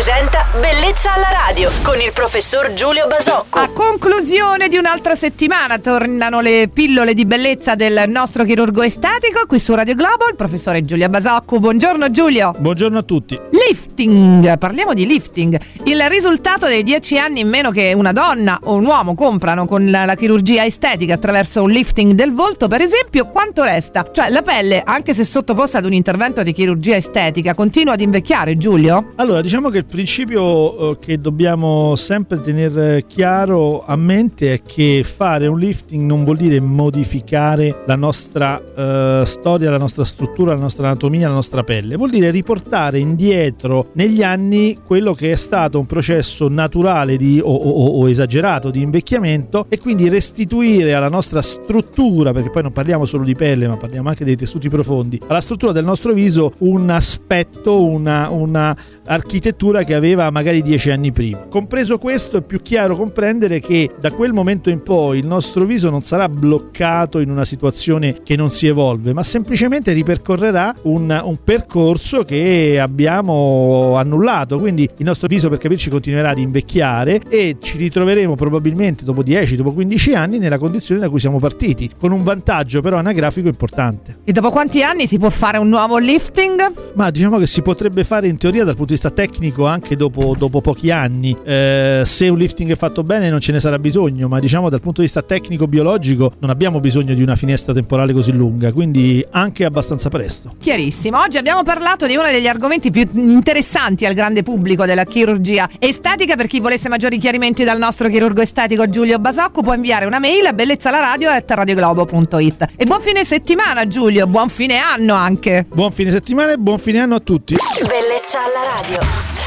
presenta Bellezza alla radio con il professor Giulio Basocco. A conclusione di un'altra settimana tornano le pillole di bellezza del nostro chirurgo estetico qui su Radio Globo, il professore Giulio Basocco. Buongiorno Giulio. Buongiorno a tutti. Lifting, parliamo di lifting. Il risultato dei 10 anni in meno che una donna o un uomo comprano con la, la chirurgia estetica attraverso un lifting del volto, per esempio, quanto resta? Cioè la pelle, anche se sottoposta ad un intervento di chirurgia estetica, continua ad invecchiare, Giulio? Allora, diciamo che il principio eh, che dobbiamo sempre tenere chiaro a mente è che fare un lifting non vuol dire modificare la nostra eh, storia, la nostra struttura, la nostra anatomia, la nostra pelle, vuol dire riportare indietro negli anni quello che è stato un processo naturale di, o, o, o esagerato di invecchiamento e quindi restituire alla nostra struttura, perché poi non parliamo solo di pelle, ma parliamo anche dei tessuti profondi, alla struttura del nostro viso un aspetto, una, una architettura che aveva magari dieci anni prima. Compreso questo è più chiaro comprendere che da quel momento in poi il nostro viso non sarà bloccato in una situazione che non si evolve, ma semplicemente ripercorrerà un, un percorso che abbiamo annullato. Quindi il nostro viso per capirci continuerà ad invecchiare e ci ritroveremo probabilmente dopo 10, dopo 15 anni nella condizione da cui siamo partiti, con un vantaggio però anagrafico importante. E dopo quanti anni si può fare un nuovo lifting? Ma diciamo che si potrebbe fare in teoria dal punto di vista tecnico anche dopo, dopo pochi anni. Eh, se un lifting è fatto bene non ce ne sarà bisogno, ma diciamo dal punto di vista tecnico-biologico non abbiamo bisogno di una finestra temporale così lunga, quindi anche abbastanza presto. Chiarissimo. Oggi abbiamo parlato di uno degli argomenti più interessanti al grande pubblico della chirurgia estetica. Per chi volesse maggiori chiarimenti dal nostro chirurgo estetico Giulio Basocco può inviare una mail a bellezzalaradio.it. E buon fine settimana Giulio, buon fine anno anche. Buon fine settimana e buon fine anno a tutti. Bellezza alla radio.